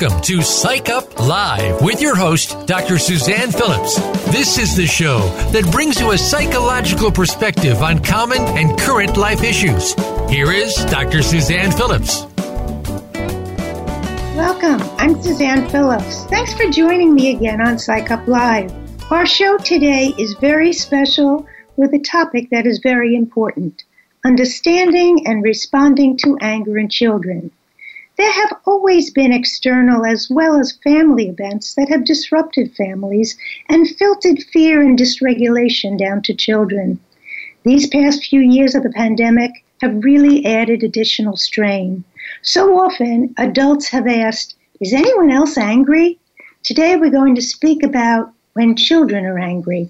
Welcome to Psych Up Live with your host, Dr. Suzanne Phillips. This is the show that brings you a psychological perspective on common and current life issues. Here is Dr. Suzanne Phillips. Welcome. I'm Suzanne Phillips. Thanks for joining me again on Psych Up Live. Our show today is very special with a topic that is very important understanding and responding to anger in children. There have always been external as well as family events that have disrupted families and filtered fear and dysregulation down to children. These past few years of the pandemic have really added additional strain. So often, adults have asked, Is anyone else angry? Today, we're going to speak about when children are angry.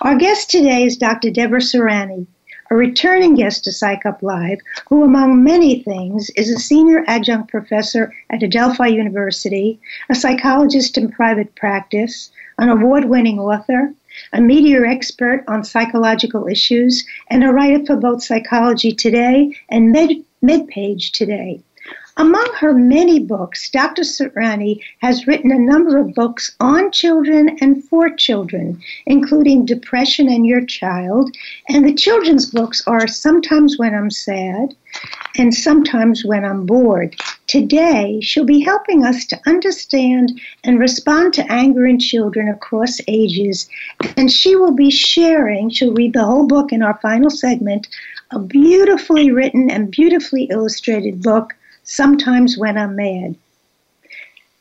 Our guest today is Dr. Deborah Serani a returning guest to Psych Up Live, who, among many things, is a senior adjunct professor at Adelphi University, a psychologist in private practice, an award winning author, a media expert on psychological issues, and a writer for both Psychology Today and Med- MedPage Today. Among her many books, Dr. Serani has written a number of books on children and for children, including Depression and Your Child. And the children's books are Sometimes When I'm Sad and Sometimes When I'm Bored. Today, she'll be helping us to understand and respond to anger in children across ages. And she will be sharing, she'll read the whole book in our final segment, a beautifully written and beautifully illustrated book sometimes when I'm mad.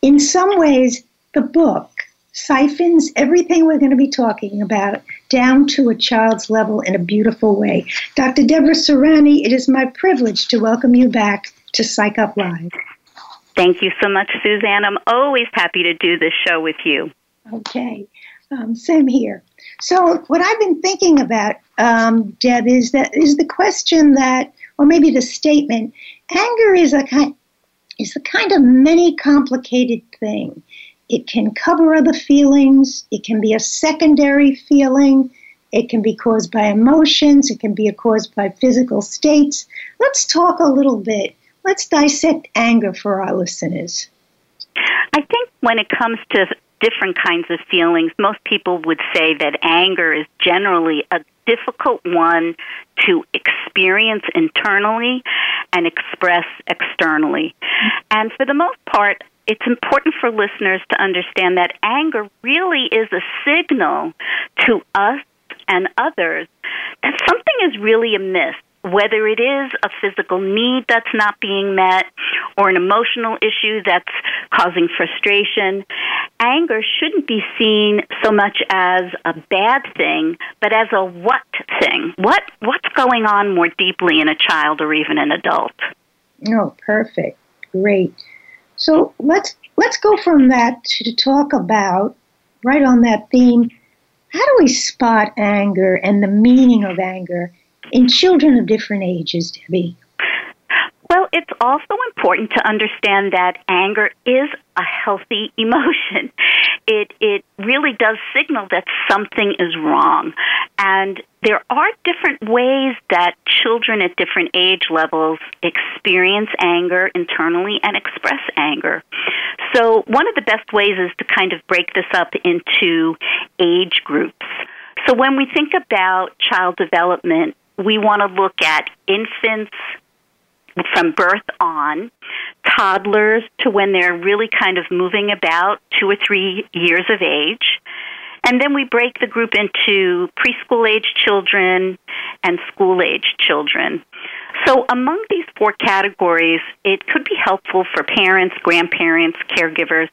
In some ways, the book siphons everything we're going to be talking about down to a child's level in a beautiful way. Dr. Deborah Serani, it is my privilege to welcome you back to Psych Up Live. Thank you so much, Suzanne. I'm always happy to do this show with you. Okay, um, same here. So, what I've been thinking about, um, Deb, is that is the question that, or maybe the statement anger is a kind is a kind of many complicated thing. It can cover other feelings. It can be a secondary feeling. It can be caused by emotions. It can be caused by physical states. Let's talk a little bit. Let's dissect anger for our listeners. I think when it comes to different kinds of feelings, most people would say that anger is generally a difficult one to experience internally and express externally. And for the most part, it's important for listeners to understand that anger really is a signal to us and others that something is really amiss whether it is a physical need that's not being met or an emotional issue that's causing frustration, anger shouldn't be seen so much as a bad thing, but as a what thing. What what's going on more deeply in a child or even an adult? Oh, perfect. Great. So let's let's go from that to talk about right on that theme. How do we spot anger and the meaning of anger in children of different ages, Debbie? Well, it's also important to understand that anger is a healthy emotion. It it really does signal that something is wrong. And there are different ways that children at different age levels experience anger internally and express anger. So, one of the best ways is to kind of break this up into age groups. So, when we think about child development, we want to look at infants from birth on, toddlers to when they're really kind of moving about two or three years of age. And then we break the group into preschool age children and school age children. So, among these four categories, it could be helpful for parents, grandparents, caregivers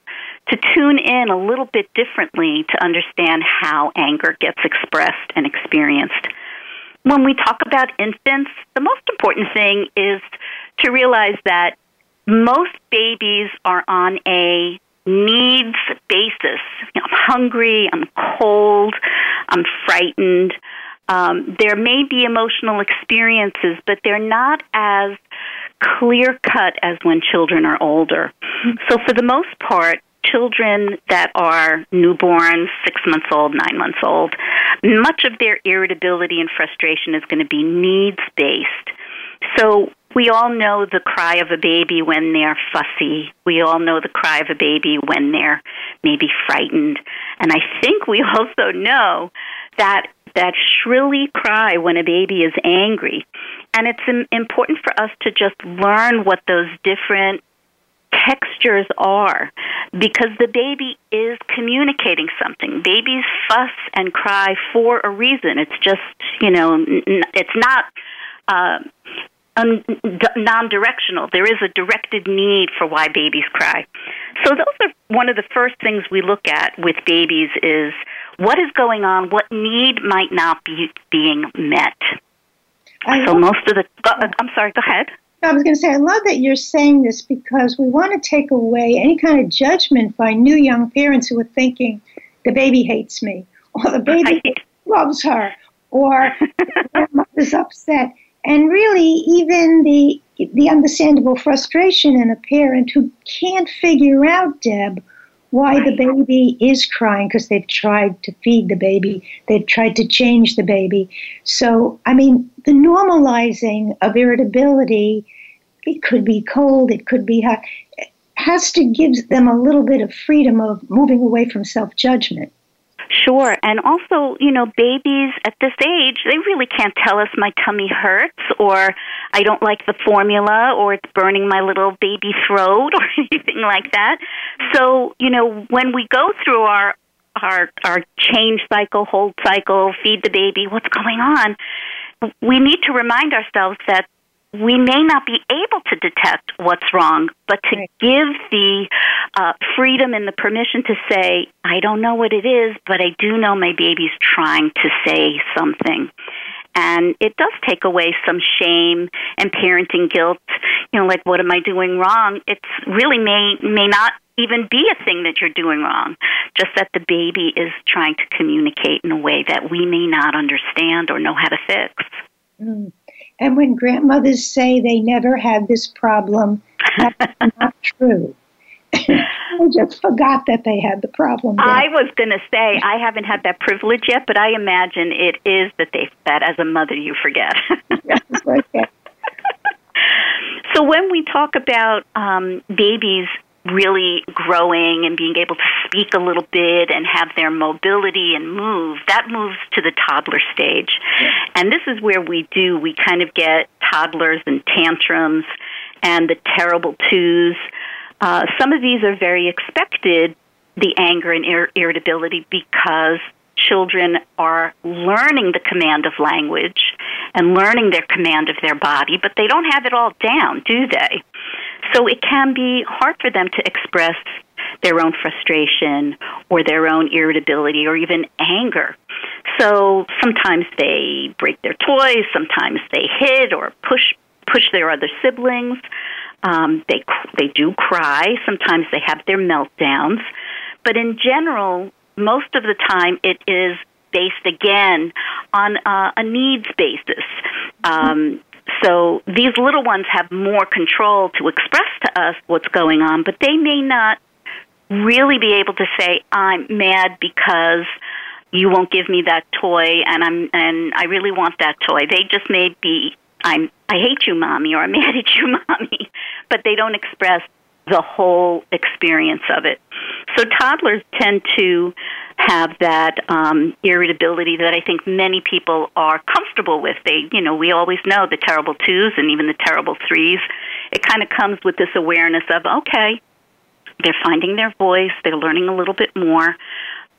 to tune in a little bit differently to understand how anger gets expressed and experienced when we talk about infants, the most important thing is to realize that most babies are on a needs basis. You know, I'm hungry, I'm cold, I'm frightened. Um, there may be emotional experiences, but they're not as clear cut as when children are older. So, for the most part, children that are newborn, six months old, nine months old, much of their irritability and frustration is going to be needs based. So we all know the cry of a baby when they're fussy. We all know the cry of a baby when they're maybe frightened. And I think we also know that that shrilly cry when a baby is angry. And it's important for us to just learn what those different textures are because the baby is communicating something. Babies fuss and cry for a reason. It's just, you know, it's not uh, un- non-directional. There is a directed need for why babies cry. So those are one of the first things we look at with babies is what is going on, what need might not be being met. I so most of the, uh, I'm sorry, go ahead. I was going to say, I love that you're saying this because we want to take away any kind of judgment by new young parents who are thinking, the baby hates me, or the baby right. loves her, or grandmother's upset. And really, even the, the understandable frustration in a parent who can't figure out, Deb, why the baby is crying because they've tried to feed the baby, they've tried to change the baby. So, I mean, the normalizing of irritability, it could be cold, it could be hot, has to give them a little bit of freedom of moving away from self judgment. Sure. And also, you know, babies at this age, they really can't tell us my tummy hurts or I don't like the formula or it's burning my little baby throat or anything like that. So, you know, when we go through our our our change cycle, hold cycle, feed the baby, what's going on? We need to remind ourselves that we may not be able to detect what's wrong, but to right. give the uh, freedom and the permission to say, I don't know what it is, but I do know my baby's trying to say something. And it does take away some shame and parenting guilt. You know, like, what am I doing wrong? It's really may, may not even be a thing that you're doing wrong. Just that the baby is trying to communicate in a way that we may not understand or know how to fix. Mm. And when grandmothers say they never had this problem, that's not true. I just forgot that they had the problem. There. I was going to say I haven't had that privilege yet, but I imagine it is that they that as a mother you forget. yes, okay. so when we talk about um, babies really growing and being able to speak a little bit and have their mobility and move, that moves to the toddler stage. And this is where we do, we kind of get toddlers and tantrums and the terrible twos. Uh, some of these are very expected, the anger and ir- irritability, because children are learning the command of language and learning their command of their body, but they don't have it all down, do they? So it can be hard for them to express their own frustration or their own irritability or even anger. So sometimes they break their toys, sometimes they hit or push push their other siblings. Um, they they do cry. Sometimes they have their meltdowns, but in general, most of the time it is based again on uh, a needs basis. Um, so these little ones have more control to express to us what's going on, but they may not really be able to say, "I'm mad because." You won't give me that toy, and I'm and I really want that toy. They just may be I'm I hate you, mommy, or I'm mad at you, mommy, but they don't express the whole experience of it. So toddlers tend to have that um, irritability that I think many people are comfortable with. They, you know, we always know the terrible twos and even the terrible threes. It kind of comes with this awareness of, okay, they're finding their voice, they're learning a little bit more,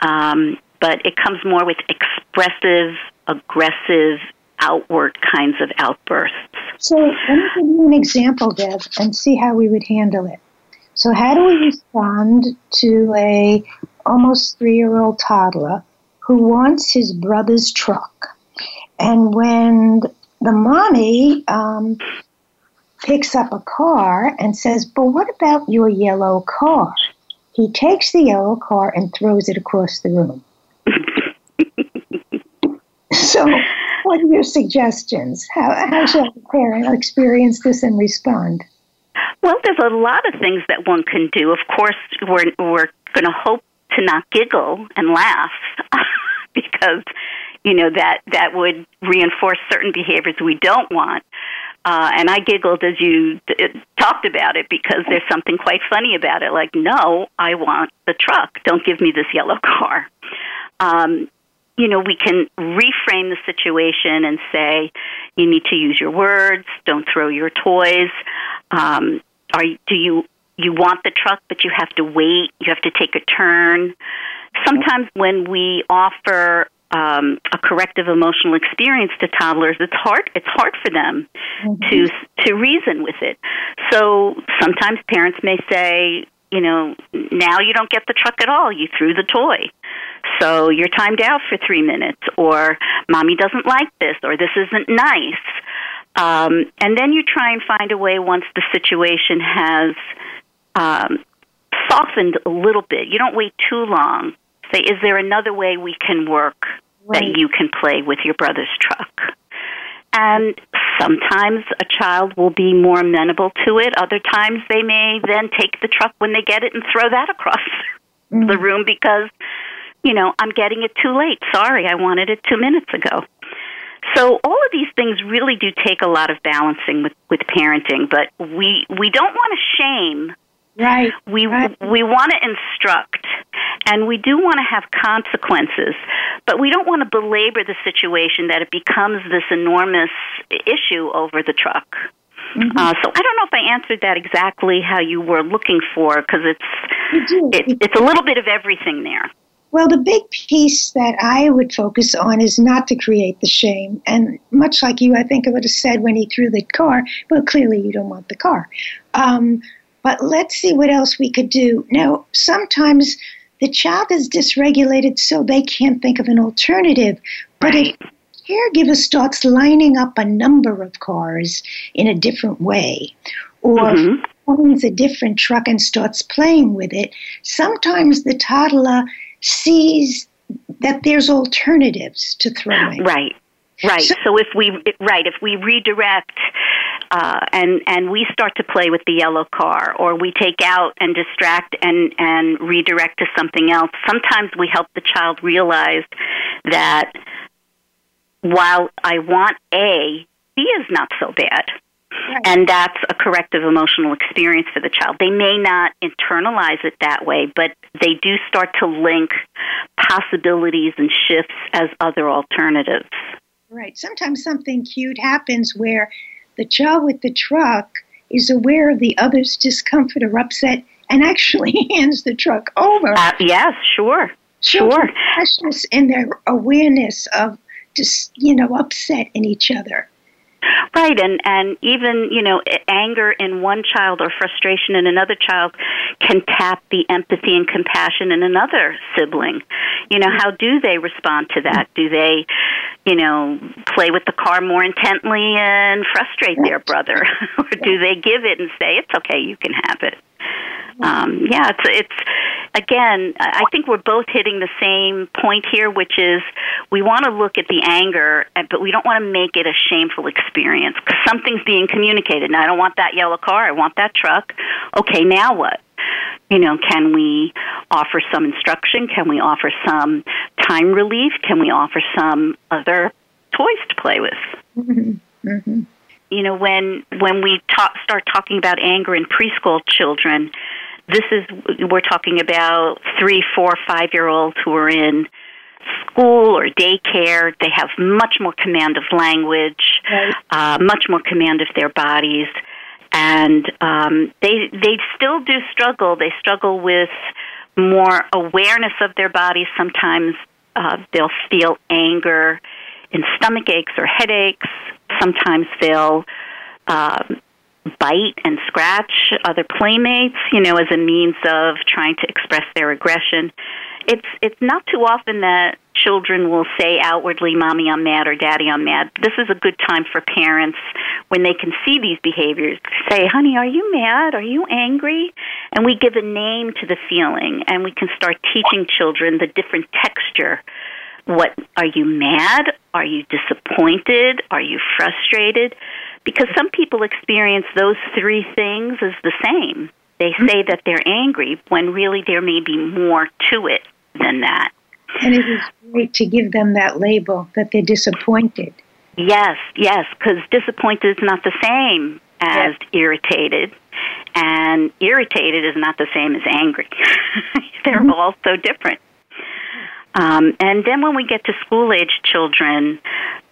um, but it comes more with expressive, aggressive, outward kinds of outbursts. So let me give you an example, Deb, and see how we would handle it. So how do we respond to a almost three year old toddler who wants his brother's truck. And when the mommy um, picks up a car and says, But what about your yellow car? He takes the yellow car and throws it across the room. so what are your suggestions? How, how should a parent experience this and respond? Well, there's a lot of things that one can do. Of course, we're, we're going to hope to not giggle and laugh because, you know, that, that would reinforce certain behaviors we don't want. Uh, and I giggled as you d- talked about it because there's something quite funny about it. Like, no, I want the truck. Don't give me this yellow car. Um, you know, we can reframe the situation and say, you need to use your words. Don't throw your toys. Um, are do you you want the truck, but you have to wait. You have to take a turn. Sometimes when we offer um, a corrective emotional experience to toddlers, it's hard. It's hard for them mm-hmm. to to reason with it. So sometimes parents may say, you know, now you don't get the truck at all. You threw the toy. So you're timed out for three minutes, or mommy doesn't like this, or this isn't nice. Um, and then you try and find a way once the situation has um, softened a little bit. You don't wait too long. Say, is there another way we can work right. that you can play with your brother's truck? And sometimes a child will be more amenable to it. Other times they may then take the truck when they get it and throw that across mm-hmm. the room because, you know, I'm getting it too late. Sorry, I wanted it two minutes ago. So all of these things really do take a lot of balancing with, with parenting, but we we don't want to shame Right. We right. we want to instruct and we do want to have consequences, but we don't want to belabor the situation that it becomes this enormous issue over the truck. Mm-hmm. Uh, so I don't know if I answered that exactly how you were looking for because it's it, it's a little bit of everything there. Well, the big piece that I would focus on is not to create the shame. And much like you, I think I would have said when he threw the car, well, clearly you don't want the car. Um, but let's see what else we could do. Now, sometimes the child is dysregulated so they can't think of an alternative. But right. if caregiver starts lining up a number of cars in a different way, or mm-hmm. owns a different truck and starts playing with it, sometimes the toddler sees that there's alternatives to throwing. Right. Right. So, so if we right, if we redirect uh, and and we start to play with the yellow car, or we take out and distract and and redirect to something else. Sometimes we help the child realize that while I want A, B is not so bad. Right. And that's a corrective emotional experience for the child. They may not internalize it that way, but they do start to link possibilities and shifts as other alternatives. Right. Sometimes something cute happens where the child with the truck is aware of the other's discomfort or upset and actually hands the truck over. Uh, yes, sure. Sure. Precious in their awareness of just, you know, upset in each other. Right, and and even you know anger in one child or frustration in another child can tap the empathy and compassion in another sibling. You know, how do they respond to that? Do they, you know, play with the car more intently and frustrate their brother, or do they give it and say it's okay, you can have it? Um, yeah, it's it's again. I think we're both hitting the same point here, which is we want to look at the anger, but we don't want to make it a shameful experience because something's being communicated. Now, I don't want that yellow car. I want that truck. Okay, now what? You know, can we offer some instruction? Can we offer some time relief? Can we offer some other toys to play with? Mm-hmm. Mm-hmm you know when when we talk, start talking about anger in preschool children this is we're talking about three four five year olds who are in school or daycare. They have much more command of language right. uh, much more command of their bodies. And um, they they still do struggle. They struggle with more awareness of their bodies. Sometimes uh, they'll feel anger in stomach aches or headaches. Sometimes they'll um, bite and scratch other playmates, you know, as a means of trying to express their aggression. It's it's not too often that children will say outwardly, "Mommy, I'm mad," or "Daddy, I'm mad." This is a good time for parents when they can see these behaviors. Say, "Honey, are you mad? Are you angry?" And we give a name to the feeling, and we can start teaching children the different texture what are you mad? Are you disappointed? Are you frustrated? Because some people experience those three things as the same. They mm-hmm. say that they're angry when really there may be more to it than that. And it is great to give them that label that they're disappointed. Yes, yes, because disappointed is not the same as yes. irritated, and irritated is not the same as angry. They're mm-hmm. all so different. Um, and then when we get to school age children,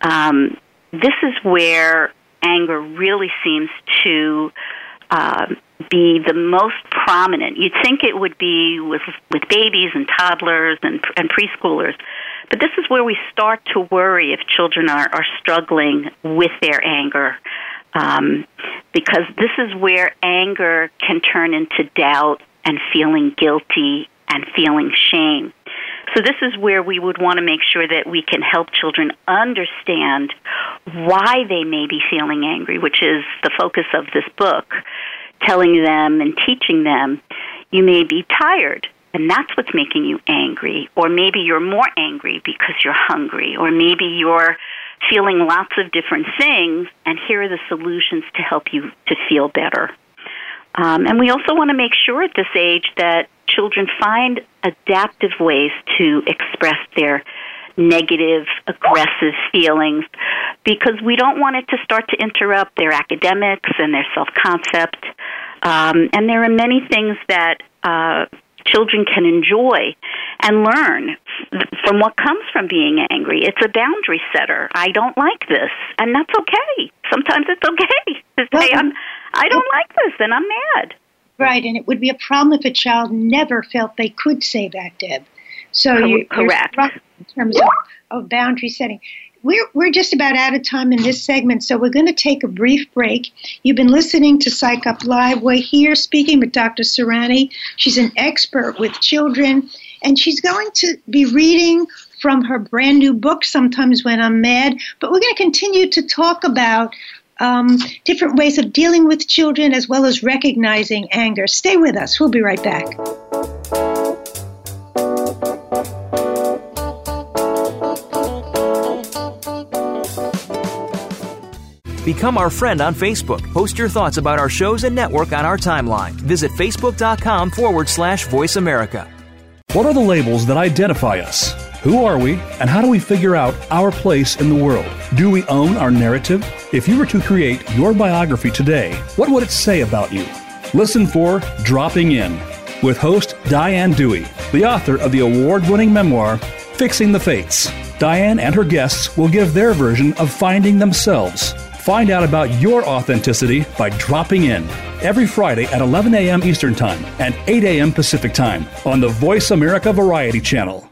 um, this is where anger really seems to uh, be the most prominent. You'd think it would be with with babies and toddlers and and preschoolers, but this is where we start to worry if children are, are struggling with their anger. Um, because this is where anger can turn into doubt and feeling guilty and feeling shame. So, this is where we would want to make sure that we can help children understand why they may be feeling angry, which is the focus of this book, telling them and teaching them you may be tired. And that's what's making you angry. Or maybe you're more angry because you're hungry. Or maybe you're feeling lots of different things. And here are the solutions to help you to feel better. Um, and we also want to make sure at this age that children find adaptive ways to express their negative, aggressive feelings because we don't want it to start to interrupt their academics and their self concept. Um, and there are many things that uh, children can enjoy and learn from what comes from being angry. It's a boundary setter. I don't like this, and that's okay. Sometimes it's okay to say I'm I don't like this and I'm mad. Right, and it would be a problem if a child never felt they could say that, Deb. So you, correct in terms of, of boundary setting. We're, we're just about out of time in this segment, so we're going to take a brief break. You've been listening to Psych Up Live. We're here speaking with Dr. Serani. She's an expert with children, and she's going to be reading from her brand new book, Sometimes When I'm Mad. But we're going to continue to talk about um, different ways of dealing with children as well as recognizing anger. Stay with us. We'll be right back. Become our friend on Facebook. Post your thoughts about our shows and network on our timeline. Visit facebook.com forward slash voice America. What are the labels that identify us? Who are we, and how do we figure out our place in the world? Do we own our narrative? If you were to create your biography today, what would it say about you? Listen for Dropping In with host Diane Dewey, the author of the award winning memoir, Fixing the Fates. Diane and her guests will give their version of finding themselves Find out about your authenticity by dropping in every Friday at 11 a.m. Eastern Time and 8 a.m. Pacific Time on the Voice America Variety Channel.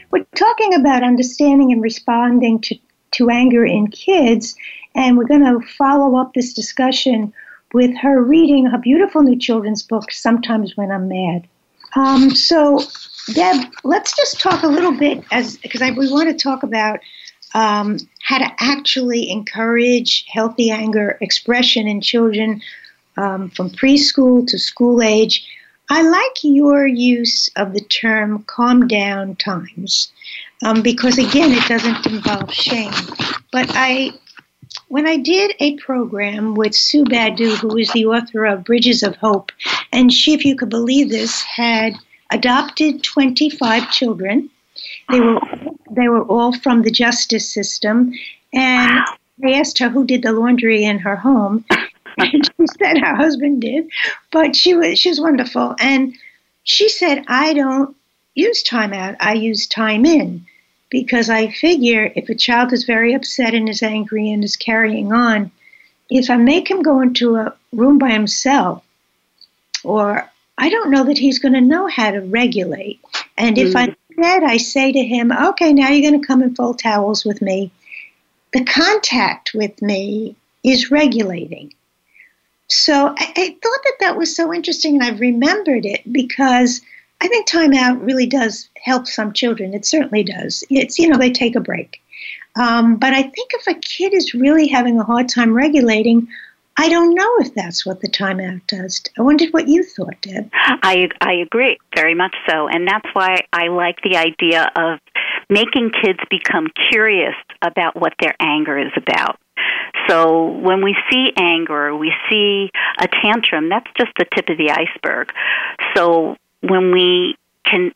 We're talking about understanding and responding to, to anger in kids, and we're going to follow up this discussion with her reading a beautiful new children's book, Sometimes When I'm Mad. Um, so, Deb, let's just talk a little bit as because we want to talk about um, how to actually encourage healthy anger expression in children um, from preschool to school age. I like your use of the term calm down times um, because, again, it doesn't involve shame. But I, when I did a program with Sue Badeau, who is the author of Bridges of Hope, and she, if you could believe this, had adopted 25 children. They were they were all from the justice system, and. I asked her who did the laundry in her home, and she said her husband did, but she was she was wonderful, and she said I don't use time out, I use time in, because I figure if a child is very upset and is angry and is carrying on, if I make him go into a room by himself, or I don't know that he's going to know how to regulate. And if mm. instead I say to him, okay, now you're going to come and fold towels with me, the contact with me is regulating. So I, I, thought that that was so interesting, and I've remembered it because I think timeout really does help some children. It certainly does. It's, you know, they take a break. Um, but I think if a kid is really having a hard time regulating, I don't know if that's what the timeout does. I wondered what you thought, Deb. I I agree very much so, and that's why I like the idea of making kids become curious about what their anger is about. So when we see anger, we see a tantrum, that's just the tip of the iceberg. So when we can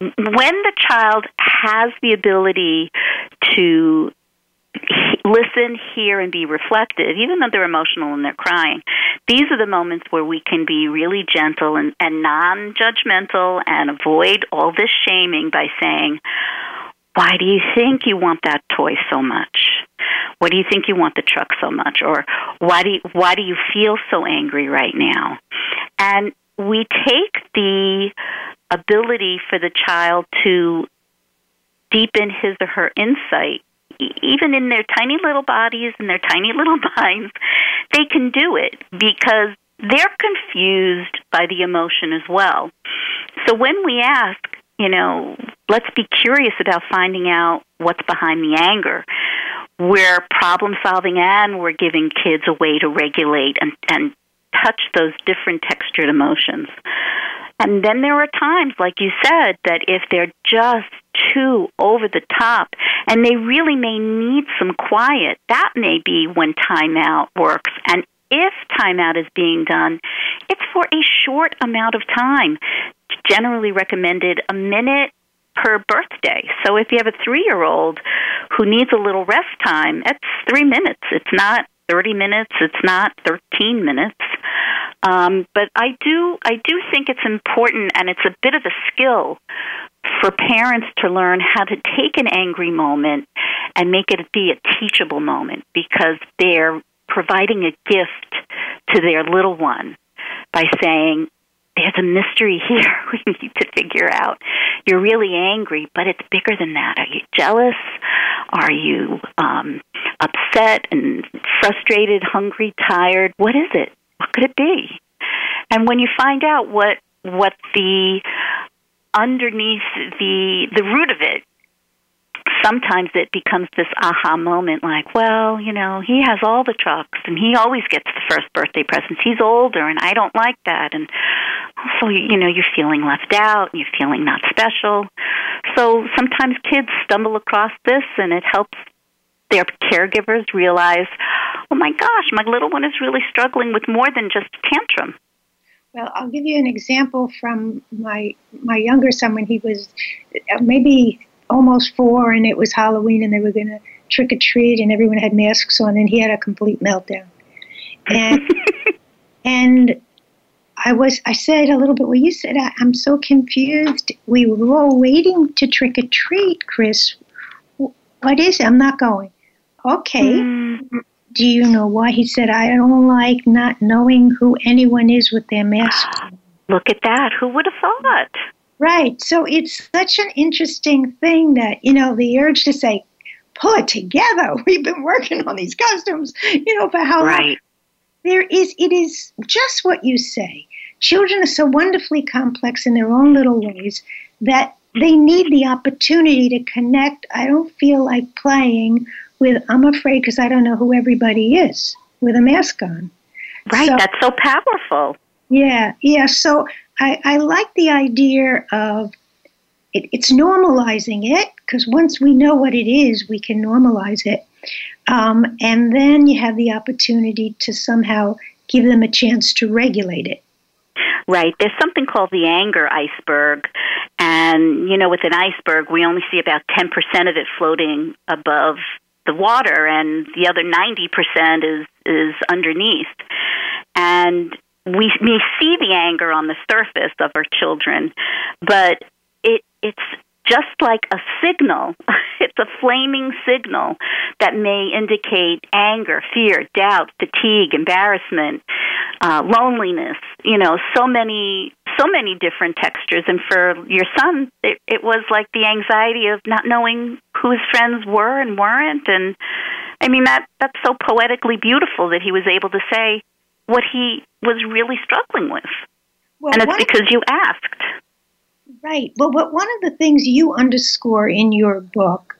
when the child has the ability to listen, hear, and be reflective, even though they're emotional and they're crying. These are the moments where we can be really gentle and, and non judgmental and avoid all this shaming by saying, why do you think you want that toy so much? Why do you think you want the truck so much? Or why do you, why do you feel so angry right now? And we take the ability for the child to deepen his or her insight even in their tiny little bodies and their tiny little minds, they can do it because they're confused by the emotion as well. So when we ask, you know, let's be curious about finding out what's behind the anger. We're problem solving and we're giving kids a way to regulate and, and touch those different textured emotions. And then there are times, like you said, that if they're just too over the top and they really may need some quiet, that may be when timeout works. And if timeout is being done, it's for a short amount of time. Generally recommended a minute per birthday. So if you have a three year old who needs a little rest time, it's three minutes. It's not 30 minutes. It's not 13 minutes. Um, but I do, I do think it's important, and it's a bit of a skill for parents to learn how to take an angry moment and make it be a teachable moment because they're providing a gift to their little one by saying, there's a mystery here we need to figure out. You're really angry, but it's bigger than that. Are you jealous? Are you um, upset and frustrated, hungry, tired? What is it? What could it be? And when you find out what what the underneath the the root of it sometimes it becomes this aha moment like, well, you know, he has all the trucks and he always gets the first birthday presents. He's older and I don't like that. And so, you know, you're feeling left out and you're feeling not special. So sometimes kids stumble across this and it helps their caregivers realize, oh my gosh, my little one is really struggling with more than just tantrum. Well, I'll give you an example from my my younger son when he was uh, maybe almost four, and it was Halloween, and they were going to trick or treat, and everyone had masks on, and he had a complete meltdown. And and I was I said a little bit. Well, you said I, am so confused. We were all waiting to trick or treat, Chris. What is it? I'm not going. Okay. Mm. Do you know why? He said, I don't like not knowing who anyone is with their mask. Look at that. Who would have thought? Right. So it's such an interesting thing that, you know, the urge to say, pull it together. We've been working on these costumes, you know, for how right. long? There is, it is just what you say. Children are so wonderfully complex in their own little ways that they need the opportunity to connect. I don't feel like playing with, I'm afraid because I don't know who everybody is with a mask on. Right. So- That's so powerful. yeah, yeah. So I, I like the idea of it, it's normalizing it because once we know what it is, we can normalize it. Um, and then you have the opportunity to somehow give them a chance to regulate it. Right. There's something called the anger iceberg. And, you know, with an iceberg, we only see about 10% of it floating above the water, and the other 90% is, is underneath. And we may see the anger on the surface of our children, but it, it's just like a signal. it's a flaming signal that may indicate anger, fear, doubt, fatigue, embarrassment, uh, loneliness. You know, so many, so many different textures. And for your son, it, it was like the anxiety of not knowing who his friends were and weren't. And I mean, that that's so poetically beautiful that he was able to say what he was really struggling with. Well, and it's because you asked. Right. Well, but one of the things you underscore in your book,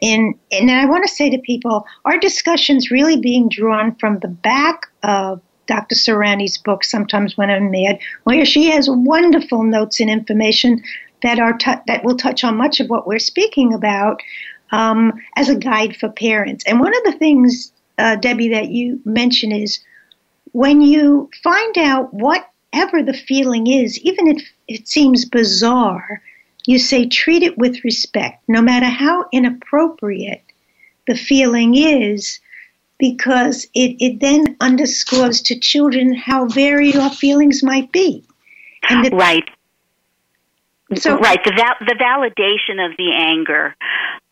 in and I want to say to people, our discussion's really being drawn from the back of Dr. Serani's book, Sometimes When I'm Mad, where she has wonderful notes and information that are tu- that will touch on much of what we're speaking about um, as a guide for parents. And one of the things, uh, Debbie, that you mention is when you find out whatever the feeling is, even if it seems bizarre, you say treat it with respect, no matter how inappropriate the feeling is, because it, it then underscores to children how varied our feelings might be. And that, Right. So- right, the val- the validation of the anger,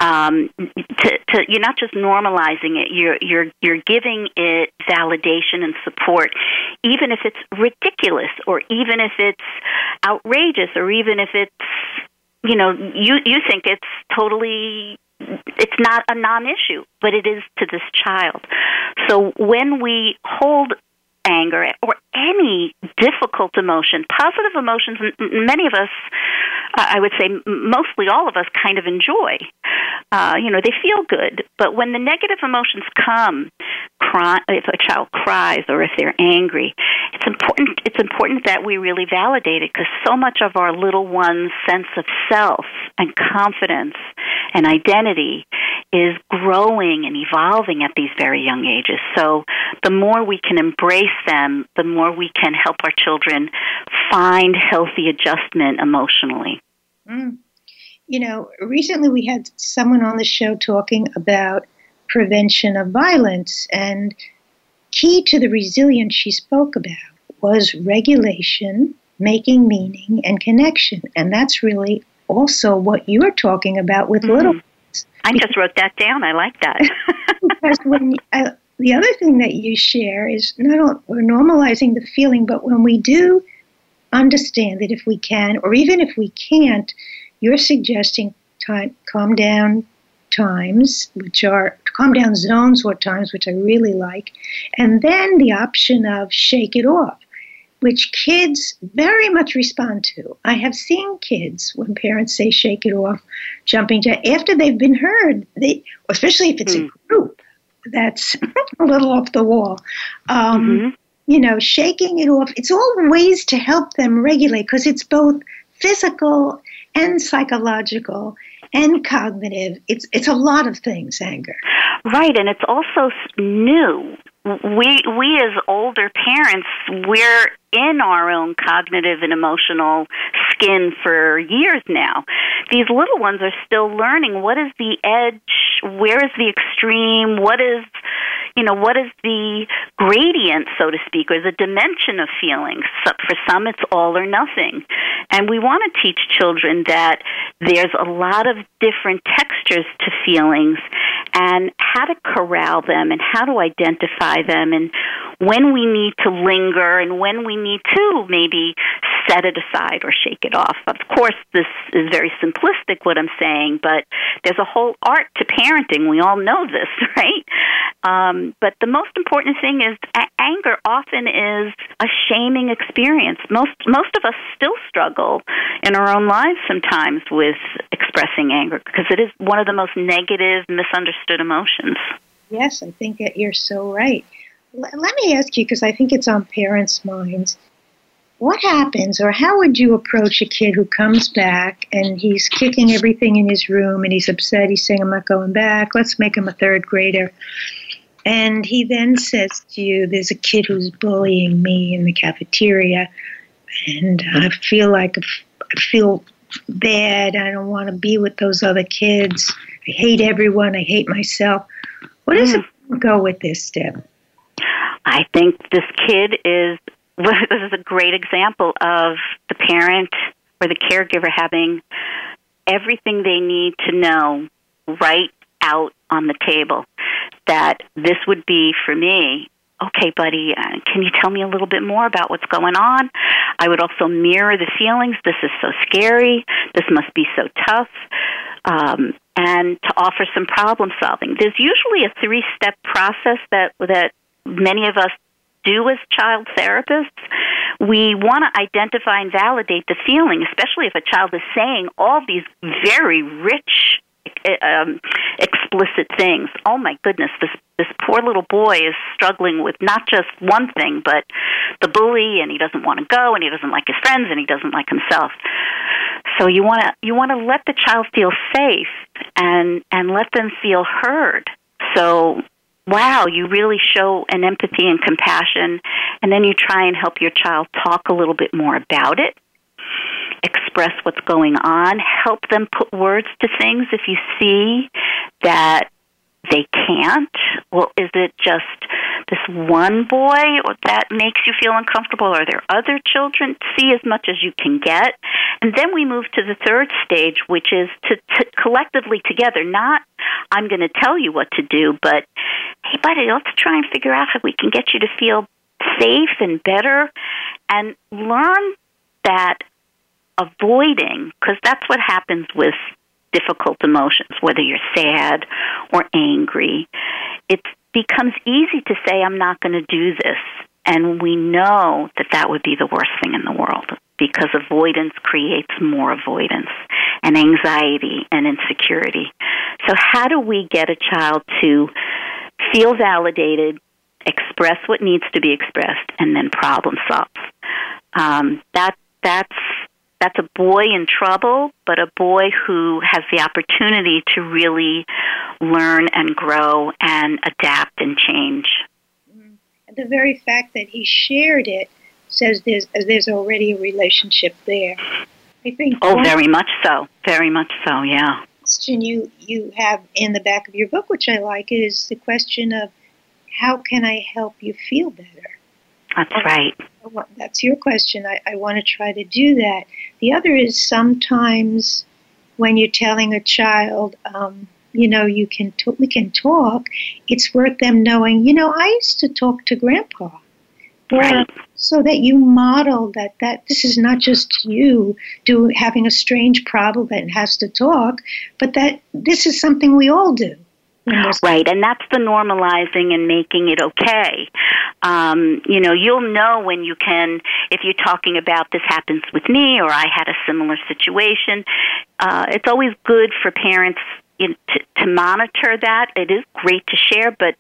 um, to, to you're not just normalizing it. You're you're you're giving it validation and support, even if it's ridiculous, or even if it's outrageous, or even if it's you know you you think it's totally it's not a non-issue, but it is to this child. So when we hold anger or any difficult emotion, positive emotions, many of us, uh, I would say mostly all of us, kind of enjoy. Uh, you know, they feel good. But when the negative emotions come, cry, if a child cries or if they're angry, it's important. It's important that we really validate it because so much of our little one's sense of self and confidence and identity is growing and evolving at these very young ages. So the more we can embrace them, the more we can help our children find healthy adjustment emotionally. Mm. You know, recently we had someone on the show talking about prevention of violence, and key to the resilience she spoke about was regulation, making meaning, and connection. And that's really also what you're talking about with little I just wrote that down. I like that. because when uh, the other thing that you share is not only we're normalizing the feeling, but when we do understand that if we can, or even if we can't, you're suggesting time, calm down times, which are calm down zones or times, which I really like, and then the option of shake it off. Which kids very much respond to. I have seen kids when parents say "shake it off," jumping to after they've been heard. They, especially if it's a hmm. group that's a little off the wall. Um, Mhm. You know, shaking it off. It's all ways to help them regulate because it's both physical and psychological and cognitive. It's it's a lot of things. Anger. Right, and it's also new. We we as older parents, we're in our own cognitive and emotional skin for years now. These little ones are still learning what is the edge, where is the extreme, what is you know, what is the gradient, so to speak, or the dimension of feelings? So for some, it's all or nothing. And we want to teach children that there's a lot of different textures to feelings and how to corral them and how to identify them and when we need to linger and when we need to maybe set it aside or shake it off. Of course, this is very simplistic what I'm saying, but there's a whole art to parenting. We all know this, right? Um, but the most important thing is a- anger often is a shaming experience. Most most of us still struggle in our own lives sometimes with expressing anger because it is one of the most negative, misunderstood emotions. Yes, I think that you're so right. L- let me ask you because I think it's on parents' minds. What happens, or how would you approach a kid who comes back and he's kicking everything in his room and he's upset? He's saying, I'm not going back. Let's make him a third grader. And he then says to you, There's a kid who's bullying me in the cafeteria, and I feel like I feel bad. I don't want to be with those other kids. I hate everyone. I hate myself. What does it go with this step? I think this kid is this is a great example of the parent or the caregiver having everything they need to know right out on the table. That this would be for me. Okay, buddy, uh, can you tell me a little bit more about what's going on? I would also mirror the feelings. This is so scary. This must be so tough. Um, and to offer some problem solving. There's usually a three step process that that many of us do as child therapists. We want to identify and validate the feeling, especially if a child is saying all these very rich um, explicit things. Oh my goodness, this this poor little boy is struggling with not just one thing, but the bully, and he doesn't want to go, and he doesn't like his friends, and he doesn't like himself. So you want to you want to let the child feel safe and and let them feel heard. So wow, you really show an empathy and compassion, and then you try and help your child talk a little bit more about it, express what's going on, help them put words to things if you see that they can't? Well, is it just this one boy that makes you feel uncomfortable? Are there other children? See as much as you can get. And then we move to the third stage, which is to, to collectively together, not I'm going to tell you what to do, but hey, buddy, let's try and figure out how we can get you to feel safe and better and learn that avoiding, because that's what happens with difficult emotions, whether you're sad or angry, it becomes easy to say, I'm not going to do this. And we know that that would be the worst thing in the world because avoidance creates more avoidance and anxiety and insecurity. So, how do we get a child to feel validated, express what needs to be expressed, and then problem solve? Um, that that's that's a boy in trouble, but a boy who has the opportunity to really learn and grow and adapt and change. Mm-hmm. The very fact that he shared it says there's there's already a relationship there. I think. Oh, very much so. Very much so. Yeah. Question you you have in the back of your book, which I like, is the question of how can I help you feel better? That's right. That's your question. I, I want to try to do that. The other is sometimes when you're telling a child, um, you know, you can t- we can talk. It's worth them knowing. You know, I used to talk to Grandpa, right. so that you model that that this is not just you do having a strange problem that has to talk, but that this is something we all do. Right, and that's the normalizing and making it okay. Um, you know, you'll know when you can, if you're talking about this happens with me or I had a similar situation. Uh, it's always good for parents in, to, to monitor that. It is great to share, but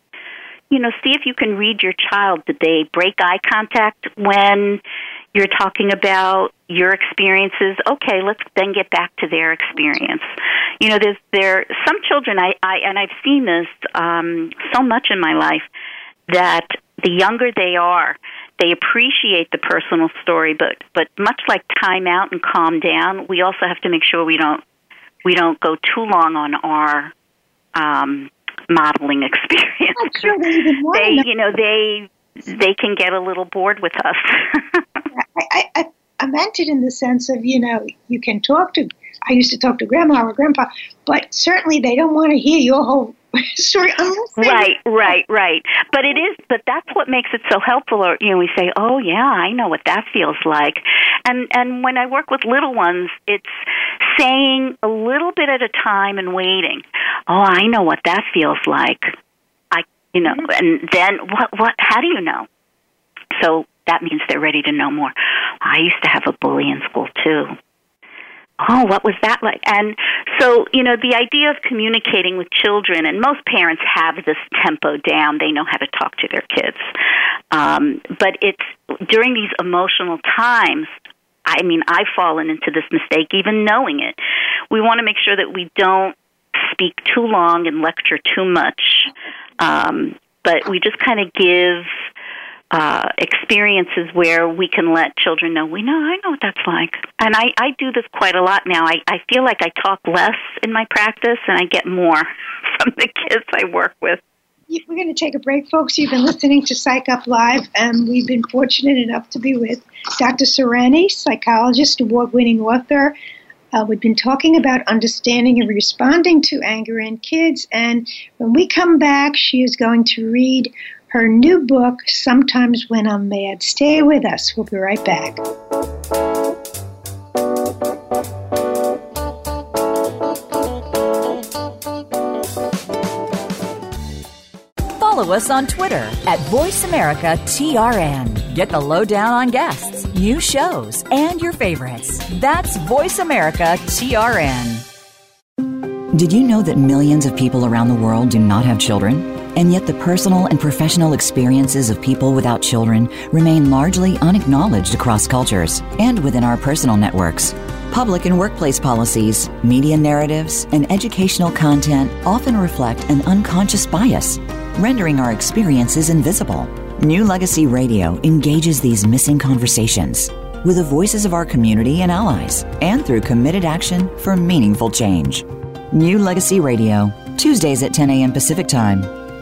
you know, see if you can read your child. Did they break eye contact when you're talking about your experiences. Okay, let's then get back to their experience. You know, there's there some children I, I and I've seen this um, so much in my life that the younger they are, they appreciate the personal story, but but much like time out and calm down, we also have to make sure we don't we don't go too long on our um, modeling experience. Sure they, they you know they they can get a little bored with us. I, I, I meant it in the sense of, you know, you can talk to, I used to talk to grandma or grandpa, but certainly they don't want to hear your whole story right right right but it is but that's what makes it so helpful or you know we say oh yeah i know what that feels like And and when I work with little ones, it's saying a little bit at a time and waiting. Oh, I know what that feels like. I, you know, mm-hmm. and then what? What? How do you know? So that means they're ready to know more. I used to have a bully in school too oh, what was that like? And so, you know, the idea of communicating with children, and most parents have this tempo down. They know how to talk to their kids. Um, but it's during these emotional times, I mean, I've fallen into this mistake even knowing it. We want to make sure that we don't speak too long and lecture too much. Um, but we just kind of give uh, experiences where we can let children know we know I know what that's like, and I I do this quite a lot now. I I feel like I talk less in my practice, and I get more from the kids I work with. We're going to take a break, folks. You've been listening to Psych Up Live, and we've been fortunate enough to be with Dr. Serani, psychologist, award winning author. Uh, we've been talking about understanding and responding to anger in kids, and when we come back, she is going to read her new book, Sometimes When I'm Mad. Stay with us. We'll be right back. Follow us on Twitter at VoiceAmericaTRN. Get the lowdown on guests, new shows, and your favorites. That's VoiceAmericaTRN. Did you know that millions of people around the world do not have children? And yet, the personal and professional experiences of people without children remain largely unacknowledged across cultures and within our personal networks. Public and workplace policies, media narratives, and educational content often reflect an unconscious bias, rendering our experiences invisible. New Legacy Radio engages these missing conversations with the voices of our community and allies, and through committed action for meaningful change. New Legacy Radio, Tuesdays at 10 a.m. Pacific Time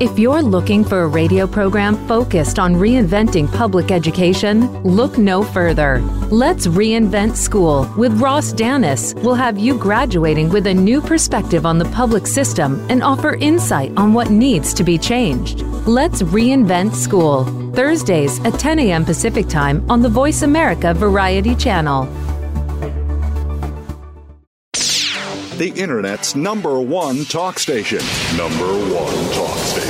If you're looking for a radio program focused on reinventing public education, look no further. Let's Reinvent School with Ross Danis will have you graduating with a new perspective on the public system and offer insight on what needs to be changed. Let's Reinvent School, Thursdays at 10 a.m. Pacific Time on the Voice America Variety Channel. The Internet's number one talk station. Number one talk station.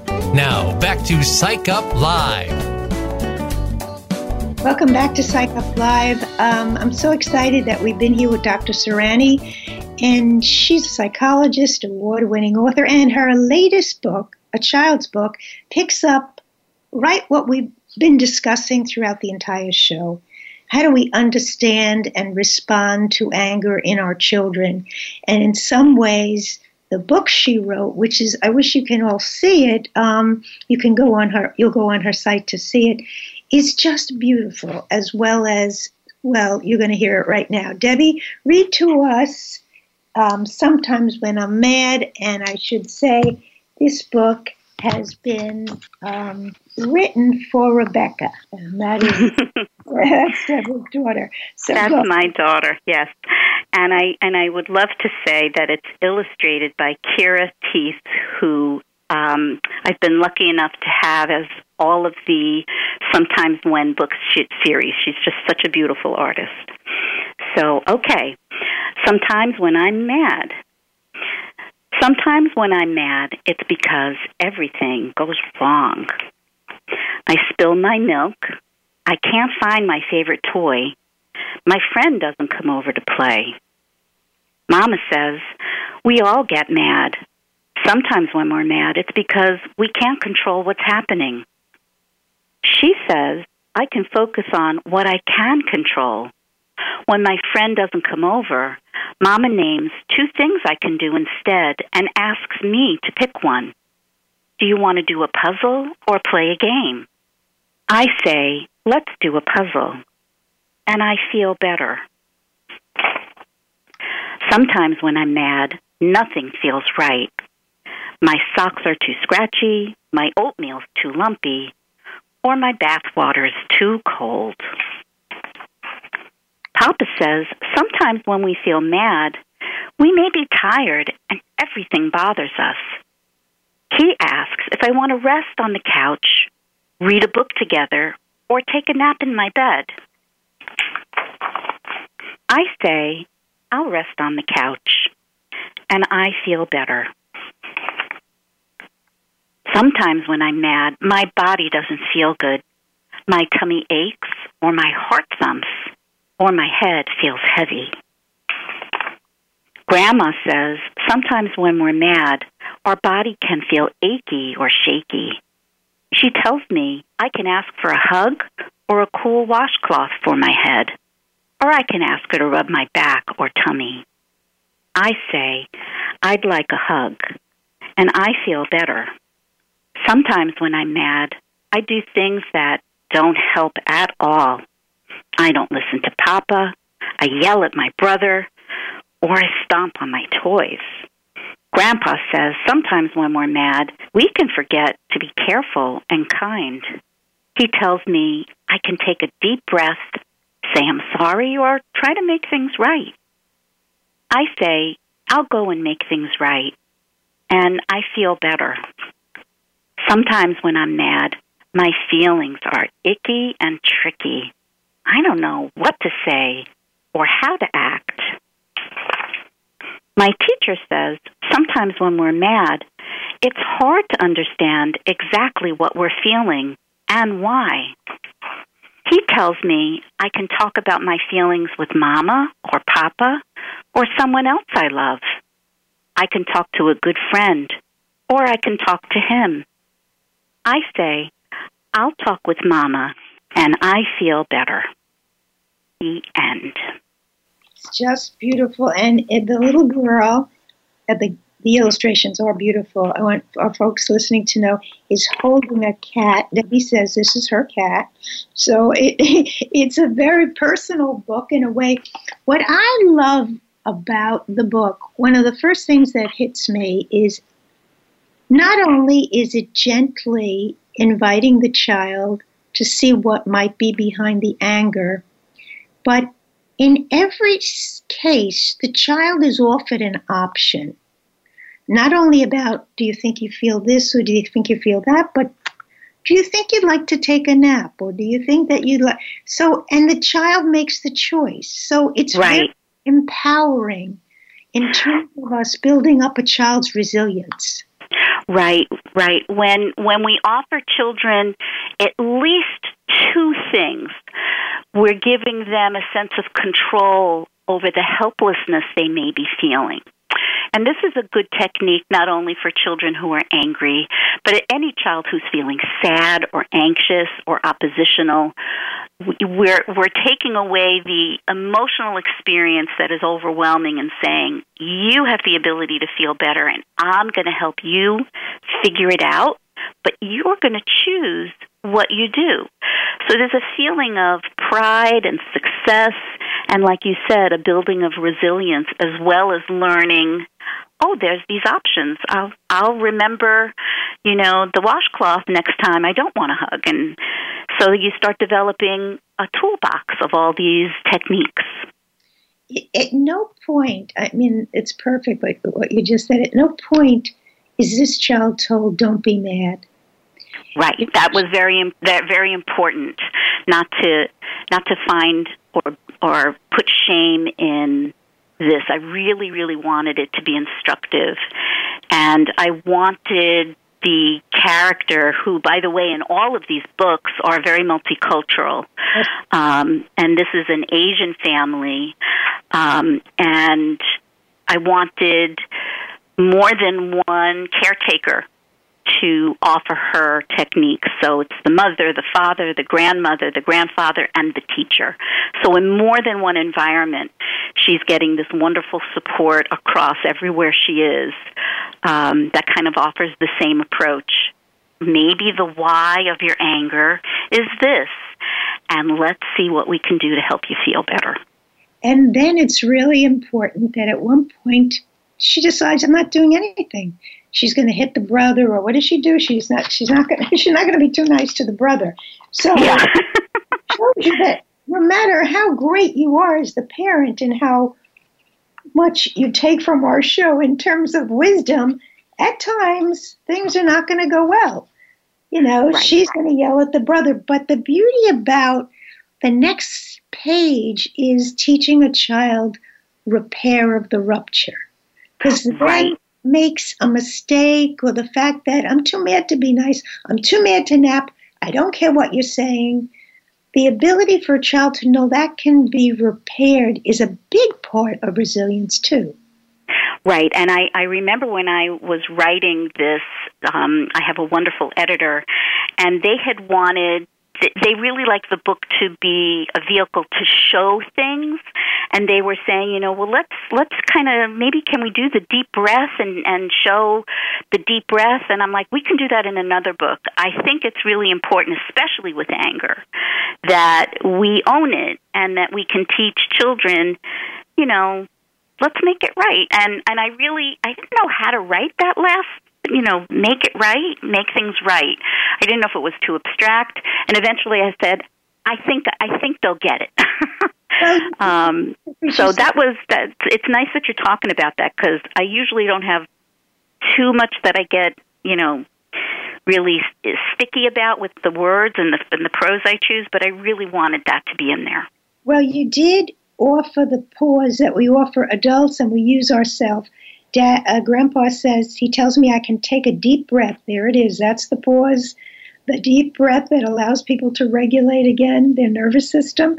Now, back to Psych Up Live. Welcome back to Psych Up Live. Um, I'm so excited that we've been here with Dr. Serani, and she's a psychologist, award winning author, and her latest book, a child's book, picks up right what we've been discussing throughout the entire show. How do we understand and respond to anger in our children? And in some ways, the book she wrote, which is I wish you can all see it. Um, you can go on her, you'll go on her site to see it. Is just beautiful, as well as well. You're going to hear it right now. Debbie, read to us. Um, sometimes when I'm mad, and I should say, this book has been um, written for Rebecca, and that is that's Deborah's daughter. So that's go. my daughter, yes. And I and I would love to say that it's illustrated by Kyra Teis, who um, I've been lucky enough to have as all of the Sometimes When books series. She's just such a beautiful artist. So, okay. Sometimes when I'm mad, Sometimes when I'm mad, it's because everything goes wrong. I spill my milk. I can't find my favorite toy. My friend doesn't come over to play. Mama says, we all get mad. Sometimes when we're mad, it's because we can't control what's happening. She says, I can focus on what I can control. When my friend doesn't come over, Mama names two things I can do instead and asks me to pick one. Do you want to do a puzzle or play a game? I say, let's do a puzzle. And I feel better. Sometimes when I'm mad, nothing feels right. My socks are too scratchy, my oatmeal's too lumpy, or my bath water's too cold. Papa says sometimes when we feel mad, we may be tired and everything bothers us. He asks if I want to rest on the couch, read a book together, or take a nap in my bed. I say, I'll rest on the couch, and I feel better. Sometimes when I'm mad, my body doesn't feel good. My tummy aches, or my heart thumps, or my head feels heavy. Grandma says sometimes when we're mad, our body can feel achy or shaky. She tells me I can ask for a hug or a cool washcloth for my head, or I can ask her to rub my back or tummy. I say, I'd like a hug, and I feel better. Sometimes when I'm mad, I do things that don't help at all. I don't listen to Papa. I yell at my brother, or I stomp on my toys. Grandpa says sometimes when we're mad, we can forget to be careful and kind. He tells me I can take a deep breath, say I'm sorry, or try to make things right. I say, I'll go and make things right, and I feel better. Sometimes when I'm mad, my feelings are icky and tricky. I don't know what to say or how to act. My teacher says sometimes when we're mad, it's hard to understand exactly what we're feeling and why. He tells me I can talk about my feelings with Mama or Papa or someone else I love. I can talk to a good friend or I can talk to him. I say, I'll talk with Mama and I feel better. The end. It's just beautiful. And it, the little girl, uh, the, the illustrations are beautiful. I want our folks listening to know is holding a cat. Debbie says this is her cat. So it, it's a very personal book in a way. What I love about the book, one of the first things that hits me is not only is it gently inviting the child to see what might be behind the anger, but in every case, the child is offered an option. Not only about, do you think you feel this or do you think you feel that, but do you think you'd like to take a nap or do you think that you'd like so and the child makes the choice so it's right. empowering in terms of us building up a child's resilience Right, right. When when we offer children at least two things, we're giving them a sense of control over the helplessness they may be feeling. And this is a good technique not only for children who are angry, but any child who's feeling sad or anxious or oppositional. We're, we're taking away the emotional experience that is overwhelming and saying, you have the ability to feel better, and I'm going to help you figure it out, but you're going to choose what you do. So there's a feeling of pride and success, and like you said, a building of resilience as well as learning. Oh, there's these options. I'll I'll remember, you know, the washcloth next time I don't want to hug, and so you start developing a toolbox of all these techniques. At no point, I mean, it's perfect, like what you just said. At no point is this child told, "Don't be mad." Right. That was very that very important. Not to not to find or or put shame in this. I really really wanted it to be instructive And I wanted the character, who, by the way, in all of these books are very multicultural. Um, and this is an Asian family. Um, and I wanted more than one caretaker to offer her techniques. So it's the mother, the father, the grandmother, the grandfather, and the teacher. So in more than one environment, she's getting this wonderful support across everywhere she is um, that kind of offers the same approach. Maybe the why of your anger is this, and let's see what we can do to help you feel better. And then it's really important that at one point she decides I'm not doing anything she's going to hit the brother, or what does she do? She's not. She's not going. She's not going to be too nice to the brother. So yeah. shows you that no matter how great you are as the parent and how much you take from our show in terms of wisdom, at times things are not going to go well. You know, right. she's going to yell at the brother. But the beauty about the next page is teaching a child repair of the rupture. Because right makes a mistake or the fact that I'm too mad to be nice, I'm too mad to nap, I don't care what you're saying. The ability for a child to know that can be repaired is a big part of resilience, too. Right, and I, I remember when I was writing this, um, I have a wonderful editor, and they had wanted they really like the book to be a vehicle to show things. And they were saying you know well let's let's kind of maybe can we do the deep breath and and show the deep breath? And i'm like we can do that in another book. I think it's really important especially with anger that we own it and that we can teach children you know let's make it right. And and i really i didn't know how to write that last you know, make it right, make things right. I didn't know if it was too abstract, and eventually I said, I think I think they'll get it. um, so that was that. It's nice that you're talking about that because I usually don't have too much that I get, you know, really sticky about with the words and the and the prose I choose. But I really wanted that to be in there. Well, you did offer the pause that we offer adults and we use ourselves. Dad, uh, Grandpa says, he tells me I can take a deep breath. There it is. That's the pause, the deep breath that allows people to regulate again their nervous system.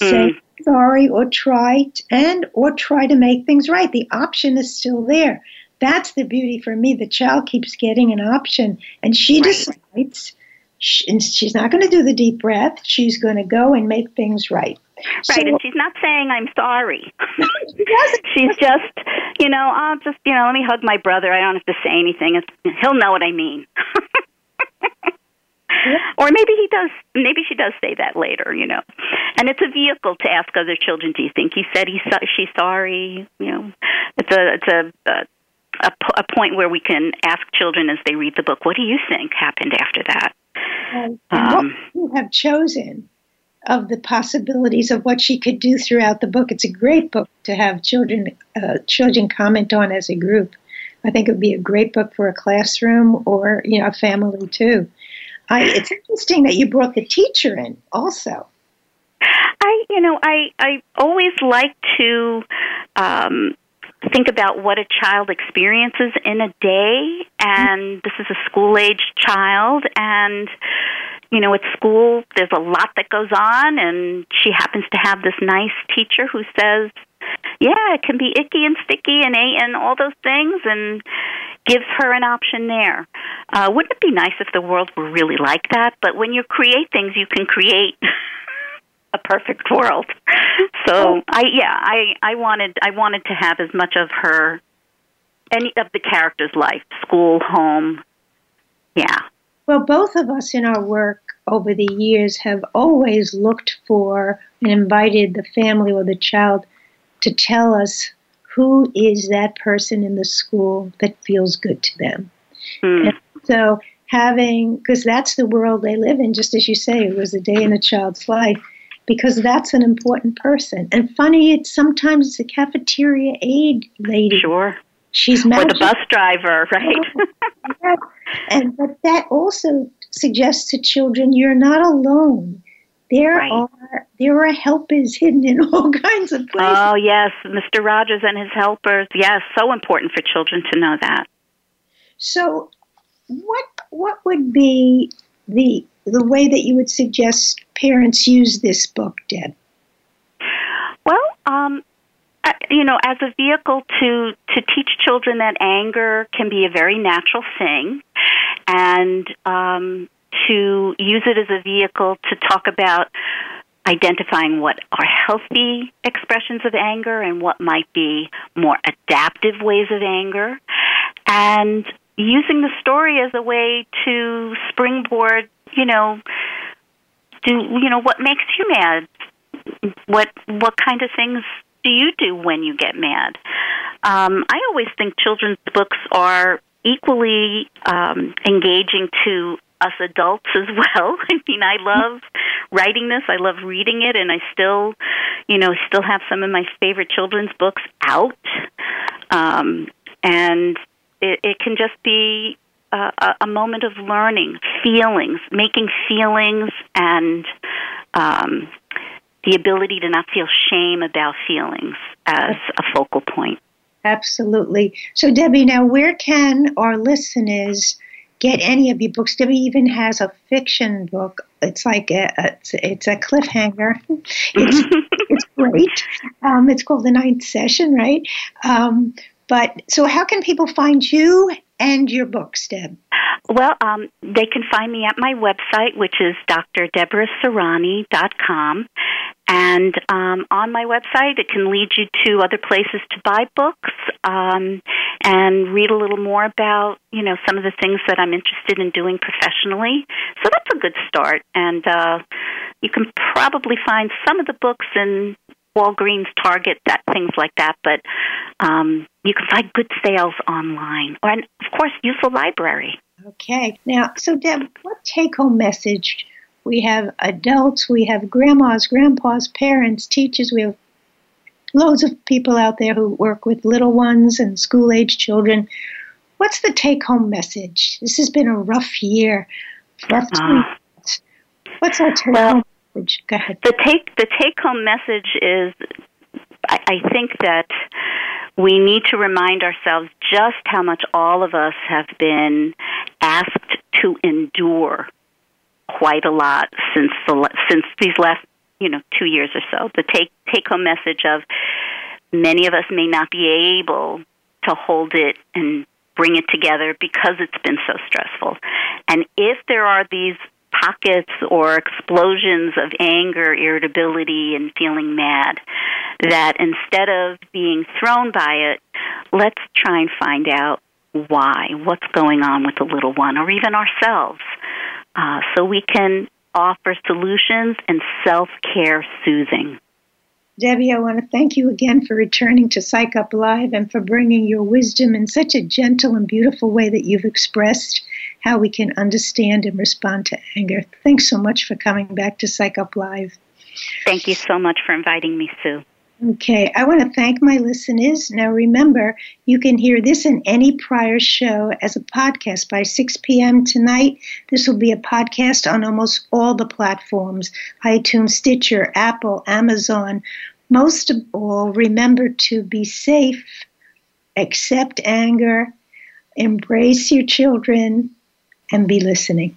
Mm. Say sorry or try t- and or try to make things right. The option is still there. That's the beauty for me. The child keeps getting an option, and she decides she, she's not going to do the deep breath. She's going to go and make things right. Right, so, and she's not saying I'm sorry. she's just, you know, I'll just, you know, let me hug my brother. I don't have to say anything. It's, he'll know what I mean. Or maybe he does. Maybe she does say that later, you know. And it's a vehicle to ask other children. Do you think he said he's she's sorry? You know, it's a it's a, a a, a point where we can ask children as they read the book, what do you think happened after that? Um, what you have chosen of the possibilities of what she could do throughout the book. It's a great book to have children uh, children comment on as a group. I think it would be a great book for a classroom or you know a family too. I, it's interesting that you brought the teacher in also. I you know I I always like to. Um, think about what a child experiences in a day and this is a school age child and you know, at school, there's a lot that goes on, and she happens to have this nice teacher who says, yeah, it can be icky and sticky and a and all those things, and gives her an option there. Uh, wouldn't it be nice if the world were really like that? But when you create things, you can create a perfect world. So I, yeah, I, I wanted, I wanted to have as much of her, any of the characters' life, school, home. Yeah, well, both of us in our work over the years have always looked for and invited the family or the child to tell us who is that person in the school that feels good to them. Mm. so having, because that's the world they live in, just as you say, it was a day in a child's life, because that's an important person. And funny, it's sometimes it's a cafeteria aide lady. Sure. She's magic. Or the bus driver, right? and but that also suggests to children you're not alone. There right. are there are helpers hidden in all kinds of places. Oh yes, Mr. Rogers and his helpers. Yes, so important for children to know that. So, what what would be the the way that you would suggest parents use this book, Deb? Well, um, you know, as a vehicle to to teach children that anger can be a very natural thing, and um, to use it as a vehicle to talk about identifying what are healthy expressions of anger and what might be more adaptive ways of anger, and using the story as a way to springboard, you know, do you know what makes you mad? What what kind of things do you do when you get mad? Um, I always think children's books are equally um, engaging to us adults as well. I mean, I love writing this. I love reading it, and I still, you know, still have some of my favorite children's books out. Um, and it, it can just be a, a moment of learning, feelings, making feelings, and um, the ability to not feel shame about feelings as a focal point. Absolutely. So, Debbie, now where can our listeners get any of your books? Debbie even has a fiction book. It's like a, it's, it's a cliffhanger. It's, it's great. Um, it's called The Ninth Session, right? Um, but so, how can people find you and your books, Deb? Well, um, they can find me at my website, which is drdeborahserani.com. And um, on my website, it can lead you to other places to buy books um, and read a little more about, you know, some of the things that I'm interested in doing professionally. So that's a good start. And uh, you can probably find some of the books in Walgreens, Target, that things like that. But um, you can find good sales online, or and of course, use the library. Okay. Now, so Deb, what take-home message? We have adults, we have grandmas, grandpas, parents, teachers. We have loads of people out there who work with little ones and school-age children. What's the take-home message? This has been a rough year. Rough uh, What's our take-home well, message? Go ahead. The take the take-home message is, I, I think that we need to remind ourselves just how much all of us have been asked to endure quite a lot since the since these last you know two years or so. The take take home message of many of us may not be able to hold it and bring it together because it's been so stressful. And if there are these pockets or explosions of anger, irritability, and feeling mad. That instead of being thrown by it, let's try and find out why, what's going on with the little one, or even ourselves, uh, so we can offer solutions and self care soothing. Debbie, I want to thank you again for returning to Psych Up Live and for bringing your wisdom in such a gentle and beautiful way that you've expressed how we can understand and respond to anger. Thanks so much for coming back to Psych Up Live. Thank you so much for inviting me, Sue. Okay, I want to thank my listeners. Now remember, you can hear this and any prior show as a podcast by 6 p.m. tonight. This will be a podcast on almost all the platforms iTunes, Stitcher, Apple, Amazon. Most of all, remember to be safe, accept anger, embrace your children, and be listening.